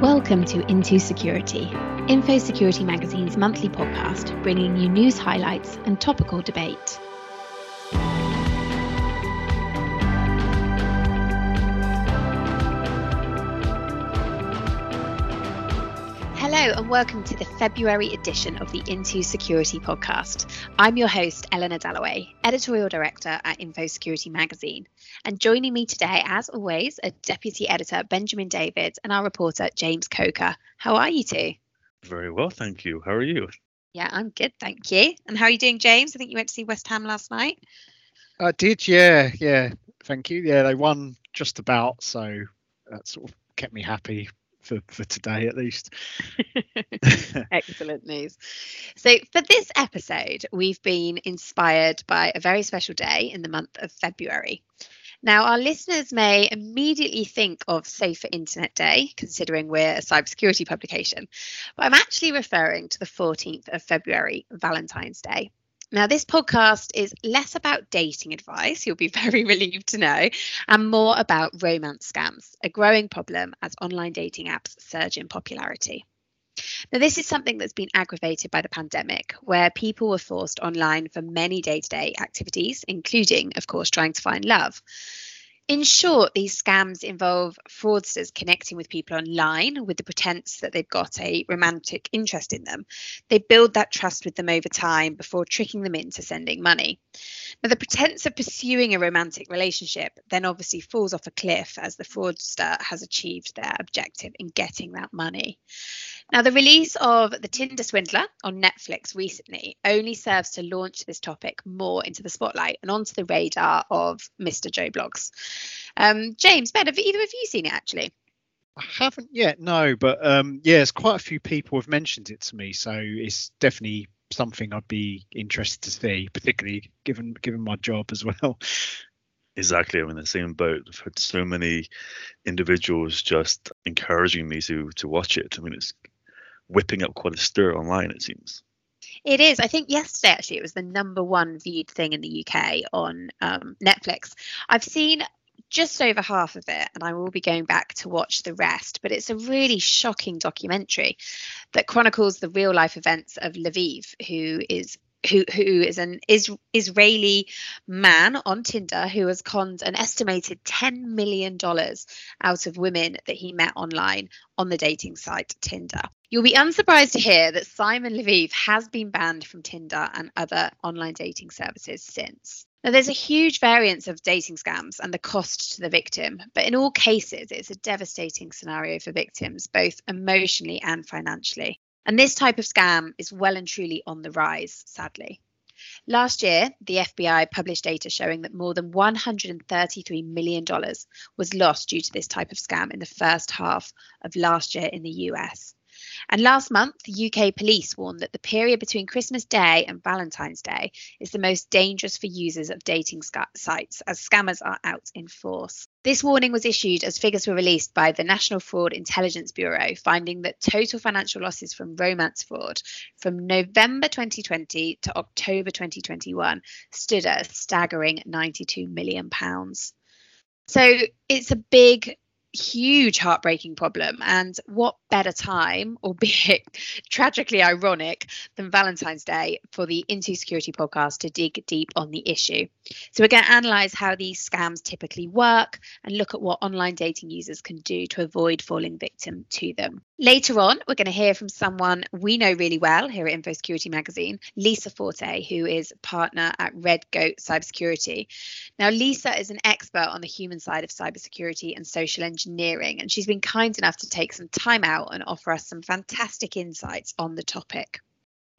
Welcome to Into Security, Info Security Magazine's monthly podcast, bringing you news highlights and topical debate. Hello, and welcome to the February edition of the Into Security podcast. I'm your host, Eleanor Dalloway, editorial director at Info Security Magazine. And joining me today, as always, are deputy editor Benjamin David and our reporter James Coker. How are you two? Very well, thank you. How are you? Yeah, I'm good, thank you. And how are you doing, James? I think you went to see West Ham last night. I did, yeah, yeah. Thank you. Yeah, they won just about, so that sort of kept me happy for, for today at least. Excellent news. So, for this episode, we've been inspired by a very special day in the month of February. Now, our listeners may immediately think of Safer Internet Day, considering we're a cybersecurity publication, but I'm actually referring to the 14th of February, Valentine's Day. Now, this podcast is less about dating advice, you'll be very relieved to know, and more about romance scams, a growing problem as online dating apps surge in popularity. Now, this is something that's been aggravated by the pandemic, where people were forced online for many day to day activities, including, of course, trying to find love. In short, these scams involve fraudsters connecting with people online with the pretense that they've got a romantic interest in them. They build that trust with them over time before tricking them into sending money. Now, the pretense of pursuing a romantic relationship then obviously falls off a cliff as the fraudster has achieved their objective in getting that money. Now, the release of The Tinder Swindler on Netflix recently only serves to launch this topic more into the spotlight and onto the radar of Mr. Joe Bloggs. Um, James, Ben, have either of you seen it actually? I haven't yet, no, but um, yeah, there's quite a few people have mentioned it to me, so it's definitely something I'd be interested to see, particularly given given my job as well. Exactly, I'm in the same boat. I've had so many individuals just encouraging me to to watch it. I mean, it's whipping up quite a stir online, it seems. It is. I think yesterday actually it was the number one viewed thing in the UK on um, Netflix. I've seen just over half of it, and I will be going back to watch the rest. But it's a really shocking documentary that chronicles the real life events of Leviev, who is who who is an is, Israeli man on Tinder who has conned an estimated ten million dollars out of women that he met online on the dating site Tinder. You'll be unsurprised to hear that Simon Leviev has been banned from Tinder and other online dating services since. Now, there's a huge variance of dating scams and the cost to the victim, but in all cases, it's a devastating scenario for victims, both emotionally and financially. And this type of scam is well and truly on the rise, sadly. Last year, the FBI published data showing that more than $133 million was lost due to this type of scam in the first half of last year in the US. And last month, the UK police warned that the period between Christmas Day and Valentine's Day is the most dangerous for users of dating sites as scammers are out in force. This warning was issued as figures were released by the National Fraud Intelligence Bureau, finding that total financial losses from romance fraud from November 2020 to October 2021 stood at a staggering 92 million pounds. So it's a big huge heartbreaking problem. And what better time albeit tragically ironic than valentine's day for the into security podcast to dig deep on the issue. So we're going to analyze how these scams typically work and look at what online dating users can do to avoid falling victim to them. Later on we're going to hear from someone we know really well here at info security magazine lisa forte who is partner at red goat cybersecurity. Now lisa is an expert on the human side of cybersecurity and social engineering engineering, and she's been kind enough to take some time out and offer us some fantastic insights on the topic.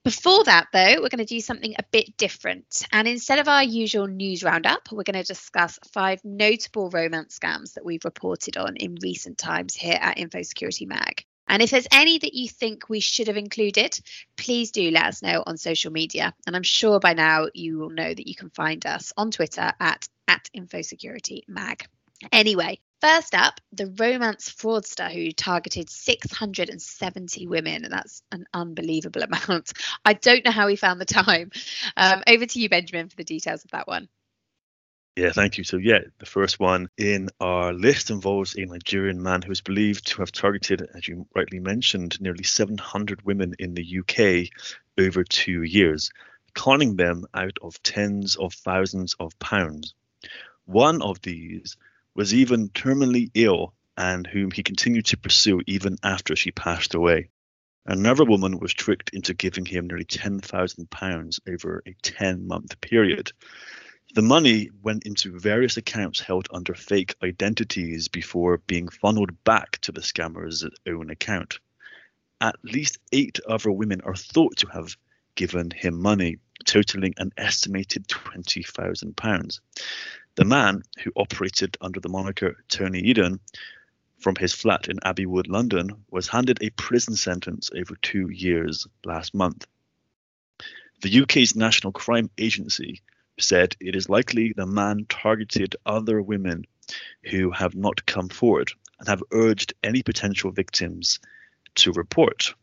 Before that, though, we're going to do something a bit different. And instead of our usual news roundup, we're going to discuss five notable romance scams that we've reported on in recent times here at Info Security Mag. And if there's any that you think we should have included, please do let us know on social media. And I'm sure by now you will know that you can find us on Twitter at, at InfoSecurityMag. Anyway, First up, the romance fraudster who targeted 670 women. and That's an unbelievable amount. I don't know how he found the time. Um, over to you, Benjamin, for the details of that one. Yeah, thank you. So, yeah, the first one in our list involves a Nigerian man who is believed to have targeted, as you rightly mentioned, nearly 700 women in the UK over two years, conning them out of tens of thousands of pounds. One of these was even terminally ill and whom he continued to pursue even after she passed away. Another woman was tricked into giving him nearly £10,000 over a 10 month period. The money went into various accounts held under fake identities before being funneled back to the scammer's own account. At least eight other women are thought to have given him money, totaling an estimated £20,000. The man, who operated under the moniker Tony Eden, from his flat in Abbey Wood, London, was handed a prison sentence over two years last month. The UK's National Crime Agency said it is likely the man targeted other women who have not come forward and have urged any potential victims to report.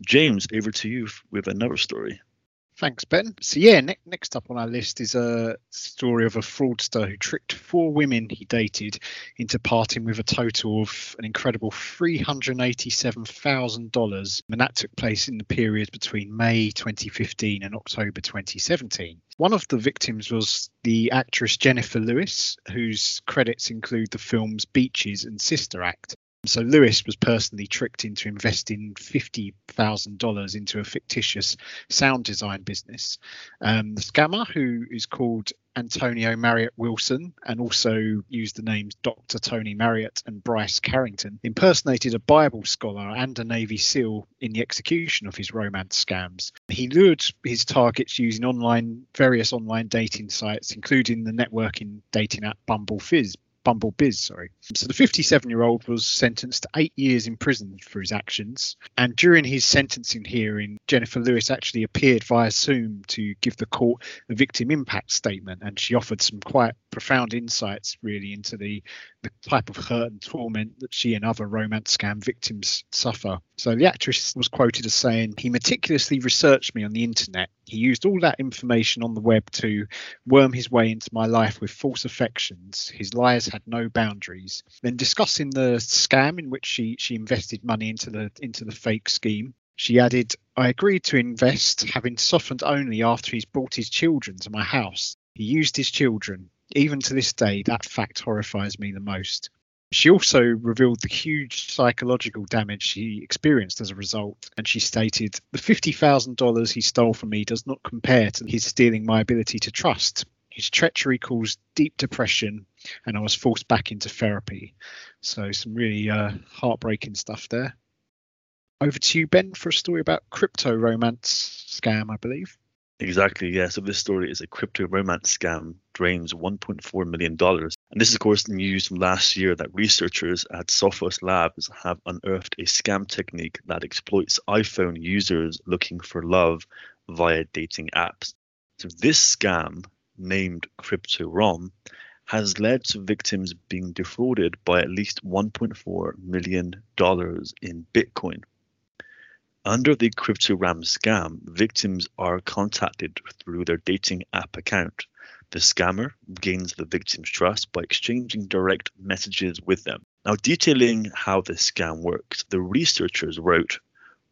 James, over to you with another story. Thanks, Ben. So yeah, ne- next up on our list is a story of a fraudster who tricked four women he dated into parting with a total of an incredible three hundred eighty-seven thousand dollars, and that took place in the period between May 2015 and October 2017. One of the victims was the actress Jennifer Lewis, whose credits include the films Beaches and Sister Act. So Lewis was personally tricked into investing fifty thousand dollars into a fictitious sound design business. Um, the scammer, who is called Antonio Marriott Wilson and also used the names Dr. Tony Marriott and Bryce Carrington, impersonated a Bible scholar and a Navy SEAL in the execution of his romance scams. He lured his targets using online various online dating sites, including the networking dating app Bumble Fizz, Bumble Biz, sorry. So the 57 year old was sentenced to eight years in prison for his actions. And during his sentencing hearing, Jennifer Lewis actually appeared via Zoom to give the court a victim impact statement. And she offered some quite profound insights, really, into the, the type of hurt and torment that she and other romance scam victims suffer. So the actress was quoted as saying, He meticulously researched me on the internet. He used all that information on the web to worm his way into my life with false affections. His lies had no boundaries. Then discussing the scam in which she, she invested money into the into the fake scheme, she added, I agreed to invest, having softened only after he's brought his children to my house. He used his children. Even to this day, that fact horrifies me the most. She also revealed the huge psychological damage she experienced as a result, and she stated, The $50,000 he stole from me does not compare to his stealing my ability to trust. His treachery caused deep depression, and I was forced back into therapy. So, some really uh, heartbreaking stuff there. Over to you, Ben, for a story about crypto romance scam, I believe. Exactly, yeah. So this story is a crypto romance scam drains $1.4 million. And this is, of course, news from last year that researchers at Sophos Labs have unearthed a scam technique that exploits iPhone users looking for love via dating apps. So this scam, named CryptoROM has led to victims being defrauded by at least $1.4 million in Bitcoin. Under the CryptoRom scam, victims are contacted through their dating app account. The scammer gains the victim's trust by exchanging direct messages with them. Now, detailing how the scam works, the researchers wrote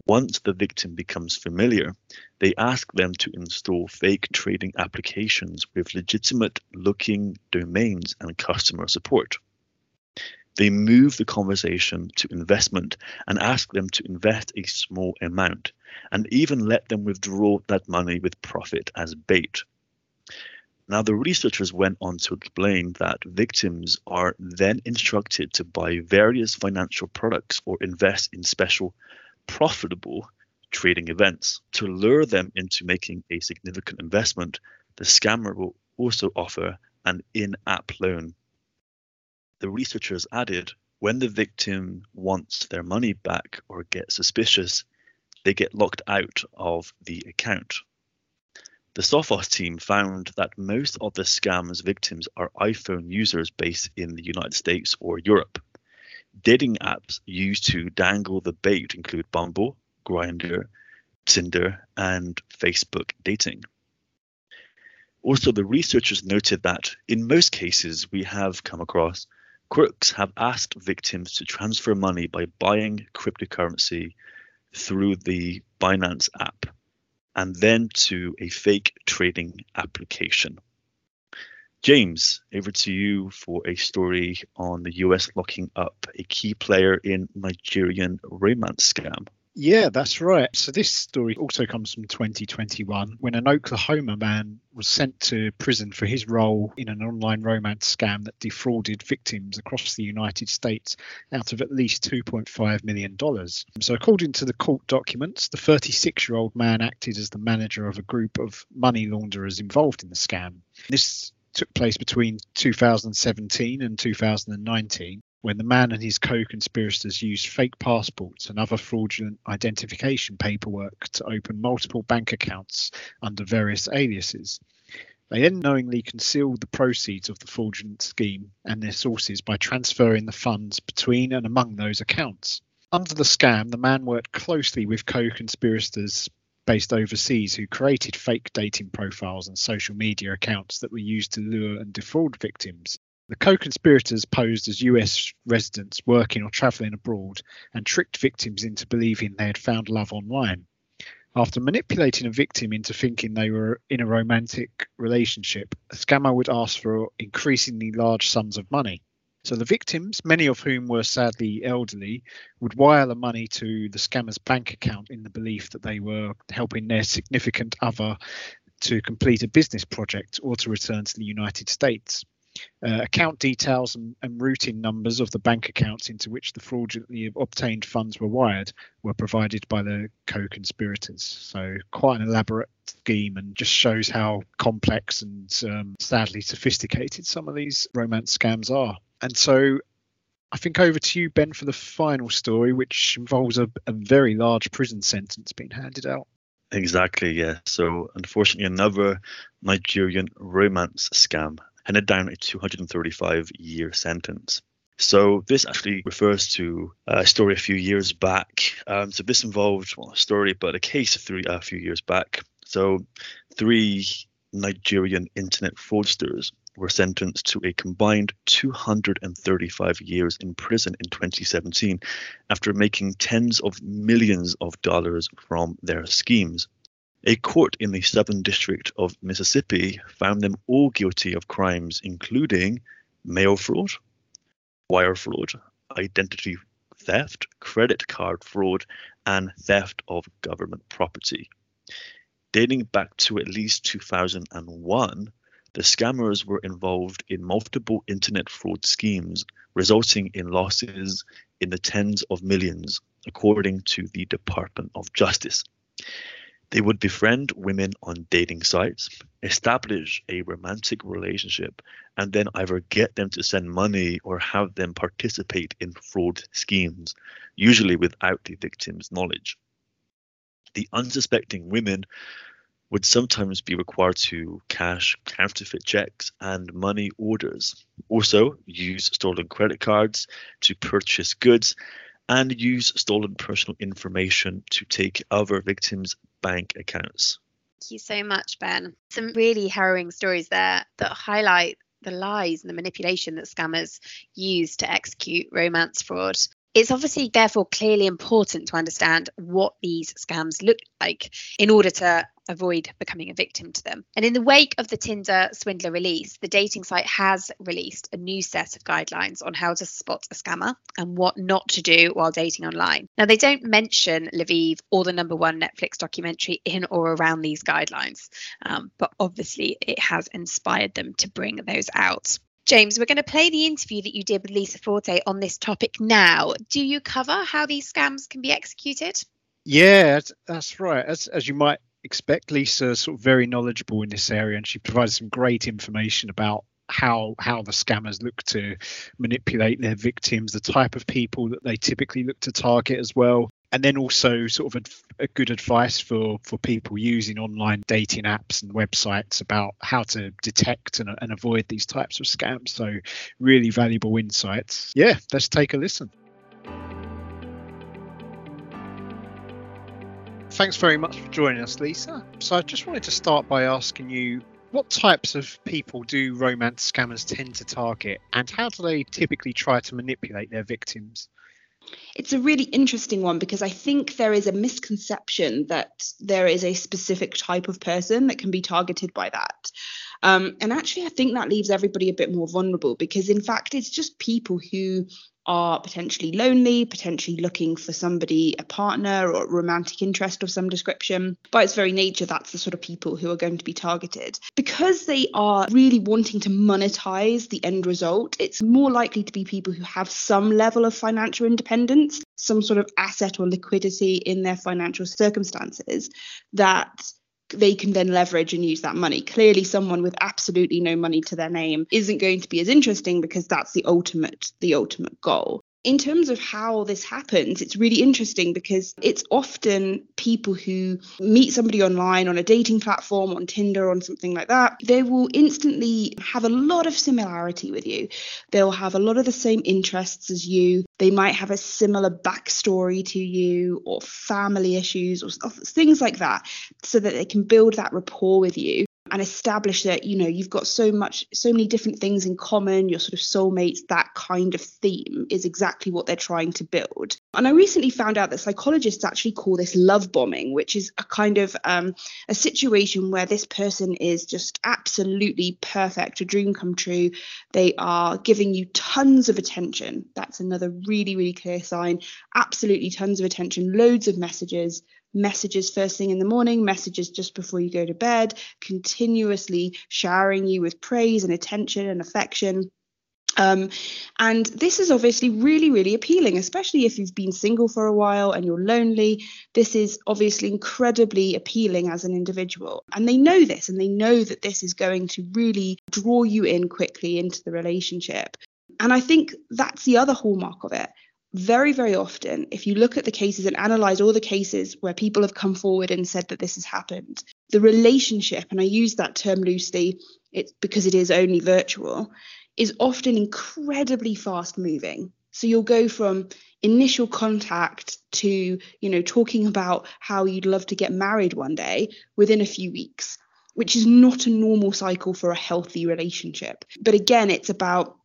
once the victim becomes familiar, they ask them to install fake trading applications with legitimate looking domains and customer support. They move the conversation to investment and ask them to invest a small amount and even let them withdraw that money with profit as bait. Now, the researchers went on to explain that victims are then instructed to buy various financial products or invest in special profitable trading events. To lure them into making a significant investment, the scammer will also offer an in app loan the researchers added when the victim wants their money back or gets suspicious, they get locked out of the account. The Sophos team found that most of the scam's victims are iPhone users based in the United States or Europe. Dating apps used to dangle the bait include Bumble, Grindr, Tinder, and Facebook dating. Also, the researchers noted that in most cases we have come across, crooks have asked victims to transfer money by buying cryptocurrency through the Binance app and then to a fake trading application. James, over to you for a story on the US locking up a key player in Nigerian romance scam. Yeah, that's right. So this story also comes from 2021 when an Oklahoma man was sent to prison for his role in an online romance scam that defrauded victims across the United States out of at least $2.5 million. So, according to the court documents, the 36 year old man acted as the manager of a group of money launderers involved in the scam. This took place between 2017 and 2019 when the man and his co conspirators used fake passports and other fraudulent identification paperwork to open multiple bank accounts under various aliases. They then knowingly concealed the proceeds of the fraudulent scheme and their sources by transferring the funds between and among those accounts. Under the scam, the man worked closely with co conspirators based overseas who created fake dating profiles and social media accounts that were used to lure and defraud victims the co conspirators posed as US residents working or travelling abroad and tricked victims into believing they had found love online. After manipulating a victim into thinking they were in a romantic relationship, a scammer would ask for increasingly large sums of money. So the victims, many of whom were sadly elderly, would wire the money to the scammer's bank account in the belief that they were helping their significant other to complete a business project or to return to the United States. Uh, account details and, and, routing numbers of the bank accounts into which the fraudulently obtained funds were wired were provided by the co-conspirators. So quite an elaborate scheme, and just shows how complex and um, sadly sophisticated some of these romance scams are. And so. I think over to you, Ben, for the final story, which involves a, a very large prison sentence being handed out. Exactly, yeah. So, unfortunately, another Nigerian romance scam handed down a 235 year sentence. So this actually refers to a story a few years back. Um, so this involved well, a story, but a case three a few years back. So three Nigerian internet fraudsters were sentenced to a combined 235 years in prison in 2017 after making tens of millions of dollars from their schemes. A court in the Southern District of Mississippi found them all guilty of crimes including mail fraud, wire fraud, identity theft, credit card fraud, and theft of government property. Dating back to at least 2001, the scammers were involved in multiple internet fraud schemes, resulting in losses in the tens of millions, according to the Department of Justice. They would befriend women on dating sites, establish a romantic relationship, and then either get them to send money or have them participate in fraud schemes, usually without the victim's knowledge. The unsuspecting women would sometimes be required to cash counterfeit checks and money orders. Also, use stolen credit cards to purchase goods and use stolen personal information to take other victims' bank accounts. Thank you so much, Ben. Some really harrowing stories there that highlight the lies and the manipulation that scammers use to execute romance fraud. It's obviously, therefore, clearly important to understand what these scams look like in order to avoid becoming a victim to them. And in the wake of the Tinder swindler release, the dating site has released a new set of guidelines on how to spot a scammer and what not to do while dating online. Now, they don't mention Leviev or the number one Netflix documentary in or around these guidelines, um, but obviously it has inspired them to bring those out. James, we're going to play the interview that you did with Lisa Forte on this topic now. Do you cover how these scams can be executed? Yeah, that's right. As as you might expect Lisa sort of very knowledgeable in this area, and she provided some great information about how how the scammers look to manipulate their victims, the type of people that they typically look to target as well, and then also sort of a, a, good advice for for people using online dating apps and websites about how to detect and, and avoid these types of scams. So really valuable insights. Yeah, let's take a listen. Thanks very much for joining us, Lisa. So I just wanted to start by asking you What types of people do romance scammers tend to target, and how do they typically try to manipulate their victims? It's a really interesting one because I think there is a misconception that there is a specific type of person that can be targeted by that. Um, and actually, I think that leaves everybody a bit more vulnerable because, in fact, it's just people who are potentially lonely, potentially looking for somebody, a partner or romantic interest of some description. By its very nature, that's the sort of people who are going to be targeted. Because they are really wanting to monetize the end result, it's more likely to be people who have some level of financial independence, some sort of asset or liquidity in their financial circumstances that they can then leverage and use that money. Clearly, someone with absolutely no money to their name isn't going to be as interesting because that's the ultimate the ultimate goal in terms of how this happens, it's really interesting because it's often people who meet somebody online on a dating platform, on Tinder, on something like that. They will instantly have a lot of similarity with you. They'll have a lot of the same interests as you. They might have a similar backstory to you or family issues or things like that so that they can build that rapport with you and establish that you know you've got so much so many different things in common your sort of soulmates that kind of theme is exactly what they're trying to build. And i recently found out that psychologists actually call this love bombing which is a kind of um, a situation where this person is just absolutely perfect a dream come true. They are giving you tons of attention. That's another really really clear sign. Absolutely tons of attention loads of messages messages first thing in the morning, messages just before you go to bed, continuously showering you with praise and attention and affection. Um, and this is obviously really, really appealing, especially if you've been single for a while and you're lonely. This is obviously incredibly appealing as an individual. And they know this and they know that this is going to really draw you in quickly into the relationship. And I think that's the other hallmark of it very, very often, if you look at the cases and analyze all the cases where people have come forward and said that this has happened, the relationship, and I use that term loosely, it's because it is only virtual, is often incredibly fast moving. So you'll go from initial contact to, you know, talking about how you'd love to get married one day within a few weeks, which is not a normal cycle for a healthy relationship. But again, it's about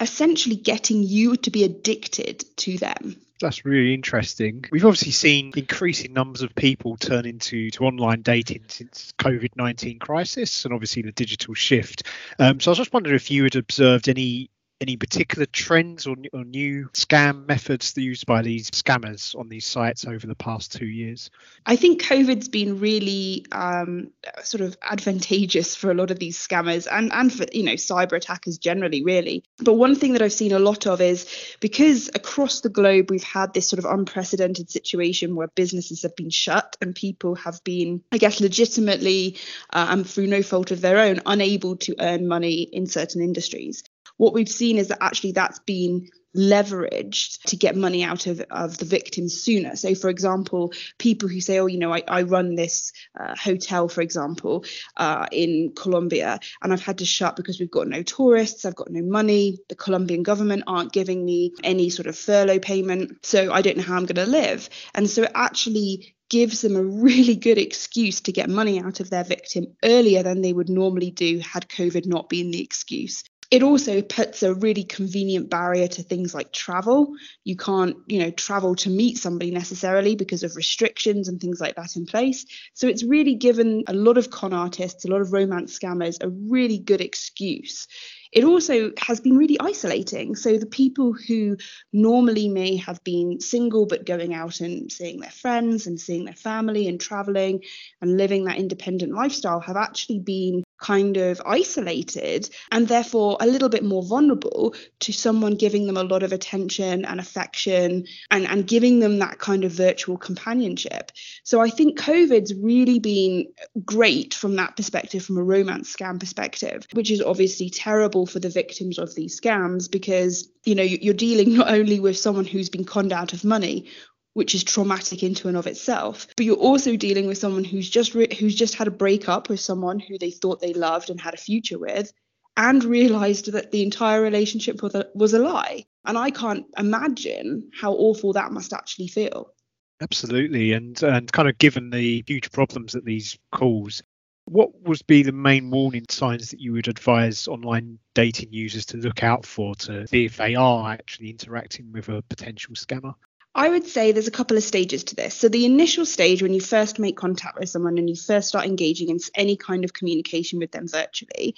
essentially getting you to be addicted to them. That's really interesting. We've obviously seen increasing numbers of people turn into to online dating since COVID nineteen crisis, and obviously the digital shift. Um, so I was just wondering if you had observed any any particular trends or, or new scam methods used by these scammers on these sites over the past two years? I think COVID's been really um, sort of advantageous for a lot of these scammers and, and for, you know, cyber attackers generally, really. But one thing that I've seen a lot of is because across the globe we've had this sort of unprecedented situation where businesses have been shut and people have been, I guess, legitimately uh, and through no fault of their own, unable to earn money in certain industries what we've seen is that actually that's been leveraged to get money out of, of the victims sooner. So, for example, people who say, oh, you know, I, I run this uh, hotel, for example, uh, in Colombia, and I've had to shut because we've got no tourists, I've got no money, the Colombian government aren't giving me any sort of furlough payment, so I don't know how I'm going to live. And so it actually gives them a really good excuse to get money out of their victim earlier than they would normally do had COVID not been the excuse it also puts a really convenient barrier to things like travel. You can't, you know, travel to meet somebody necessarily because of restrictions and things like that in place. So it's really given a lot of con artists, a lot of romance scammers a really good excuse it also has been really isolating. So the people who normally may have been single but going out and seeing their friends and seeing their family and traveling and living that independent lifestyle have actually been kind of isolated and therefore a little bit more vulnerable to someone giving them a lot of attention and affection and, and giving them that kind of virtual companionship. So I think COVID's really been great from that perspective, from a romance scam perspective, which is obviously terrible for the victims of these scams because you know you're dealing not only with someone who's been conned out of money which is traumatic into and of itself. But you're also dealing with someone who's just re- who's just had a breakup with someone who they thought they loved and had a future with and realized that the entire relationship was a, was a lie. And i can't imagine how awful that must actually feel. Absolutely. And and kind of given the huge problems that these cause What would be the main warning signs that you would advise online dating users to look out for to see if they are actually interacting with a potential scammer? I would say there's a couple of stages to this. So, the initial stage, when you first make contact with someone and you first start engaging in any kind of communication with them virtually,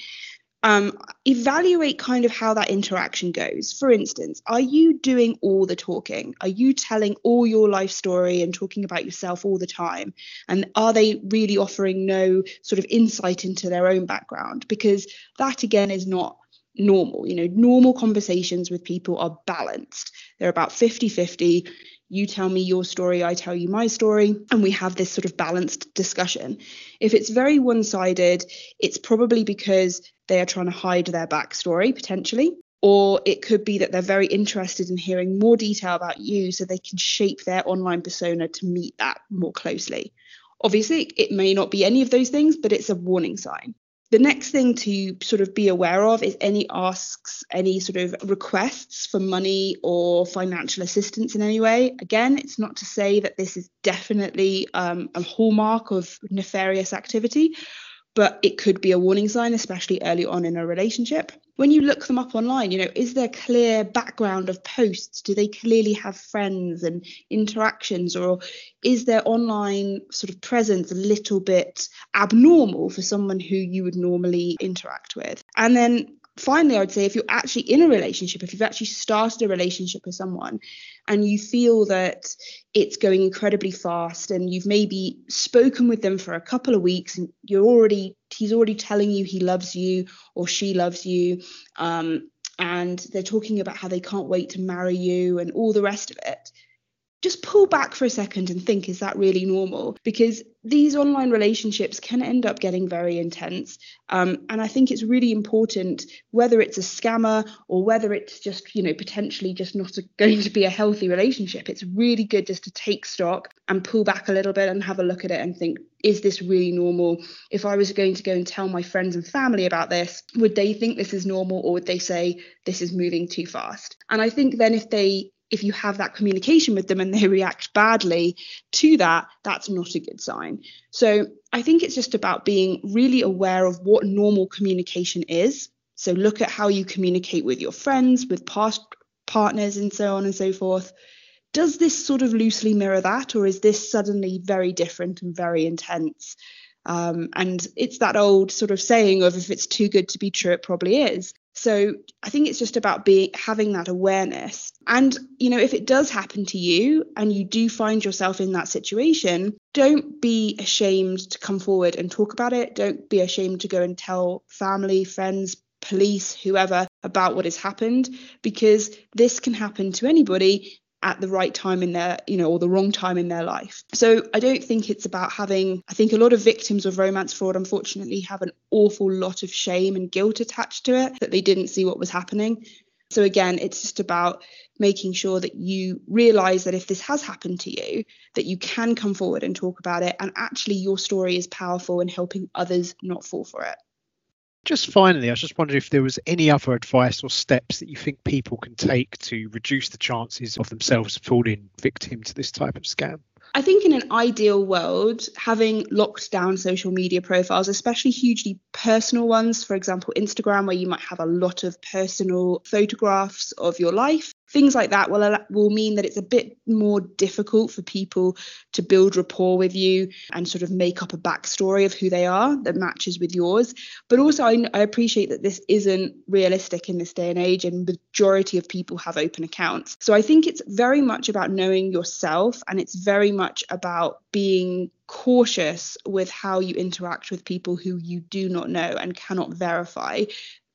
um, evaluate kind of how that interaction goes. For instance, are you doing all the talking? Are you telling all your life story and talking about yourself all the time? And are they really offering no sort of insight into their own background? Because that again is not normal. You know, normal conversations with people are balanced, they're about 50 50 you tell me your story, I tell you my story, and we have this sort of balanced discussion. If it's very one sided, it's probably because they are trying to hide their backstory potentially. Or it could be that they're very interested in hearing more detail about you so they can shape their online persona to meet that more closely. Obviously, it may not be any of those things, but it's a warning sign. The next thing to sort of be aware of is any asks, any sort of requests for money or financial assistance in any way. Again, it's not to say that this is definitely um, a hallmark of nefarious activity, but it could be a warning sign, especially early on in a relationship. When you look them up online, you know, is there clear background of posts? Do they clearly have friends and interactions? Or is their online sort of presence a little bit abnormal for someone who you would normally interact with? And then finally, I would say if you're actually in a relationship, if you've actually started a relationship with someone and you feel that it's going incredibly fast and you've maybe spoken with them for a couple of weeks and you're already, he's already telling you he loves you or she loves you. Um, and they're talking about how they can't wait to marry you and all the rest of it just pull back for a second and think is that really normal? Because these online relationships can end up getting very intense. Um, and i think it's really important whether it's a scammer or whether it's just you know potentially just not a, going to be a healthy relationship it's really good just to take stock and pull back a little bit and have a look at it and think is this really normal? If i was going to go and tell my friends and family about this would they think this is normal or would they say this is moving too fast? And i think then if they if you have that communication with them and they react badly to that, that's not a good sign. So I think it's just about being really aware of what normal communication is. So look at how you communicate with your friends, with past partners, and so on and so forth. Does this sort of loosely mirror that, or is this suddenly very different and very intense? Um, and it's that old sort of saying of if it's too good to be true, it probably is. So I think it's just about being having that awareness. And you know, if it does happen to you and you do find yourself in that situation, don't be ashamed to come forward and talk about it. Don't be ashamed to go and tell family, friends, police, whoever about what has happened because this can happen to anybody at the right time in their, you know, or the wrong time in their life. So I don't think it's about having, I think a lot of victims of romance fraud, unfortunately, have an awful lot of shame and guilt attached to it that they didn't see what was happening. So again, it's just about making sure that you realize that if this has happened to you, that you can come forward and talk about it. And actually, your story is powerful in helping others not fall for it. Just finally, I was just wondering if there was any other advice or steps that you think people can take to reduce the chances of themselves falling victim to this type of scam. I think in an ideal world, having locked down social media profiles, especially hugely personal ones, for example, Instagram, where you might have a lot of personal photographs of your life, things like that will will mean that it's a bit more difficult for people to build rapport with you and sort of make up a backstory of who they are that matches with yours. But also I, I appreciate that this isn't realistic in this day and age and majority of people have open accounts. So i think it's very much about knowing yourself and it's very much about being cautious with how you interact with people who you do not know and cannot verify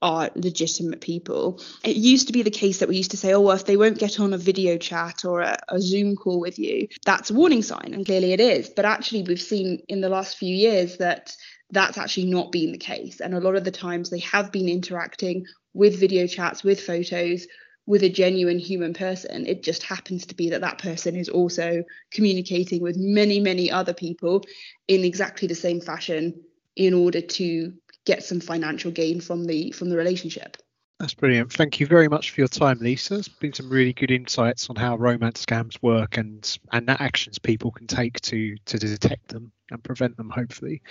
are legitimate people. It used to be the case that we used to say, oh, well, if they won't get on a video chat or a, a, Zoom call with you, that's a warning sign. And clearly it is. But actually, we've seen in the last few years that that's actually not been the case. And a lot of the times they have been interacting with video chats, with photos, with a genuine human person. It just happens to be that that person is also communicating with many, many other people in exactly the same fashion in order to get some financial gain from the from the relationship. That's brilliant. Thank you very much for your time, Lisa. It's been some really good insights on how romance scams work and and actions people can take to to detect them and prevent them, hopefully.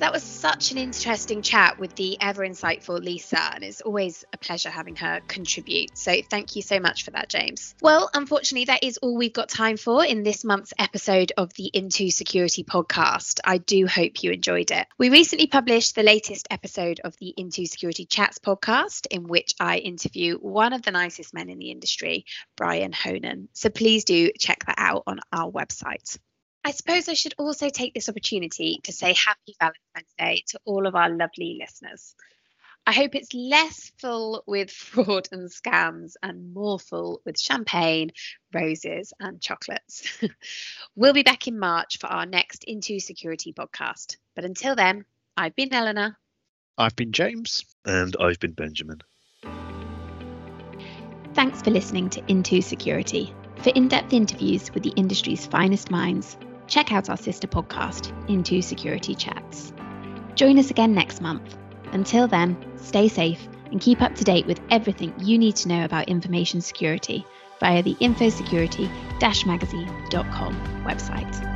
That was such an interesting chat with the ever insightful Lisa, and it's always a pleasure having her contribute. So thank you so much for that, James. Well, unfortunately, that is all we've got time for in this month's episode of the Into Security podcast. I do hope you enjoyed it. We recently published the latest episode of the Into Security Chats podcast, in which I interview one of the nicest men in the industry, Brian Honan. So please do check that out on our website. I suppose I should also take this opportunity to say happy Valentine's Day to all of our lovely listeners. I hope it's less full with fraud and scams and more full with champagne, roses, and chocolates. we'll be back in March for our next Into Security podcast. But until then, I've been Eleanor. I've been James. And I've been Benjamin. Thanks for listening to Into Security. For in depth interviews with the industry's finest minds, check out our sister podcast, Into Security Chats. Join us again next month. Until then, stay safe and keep up to date with everything you need to know about information security via the infosecurity-magazine.com website.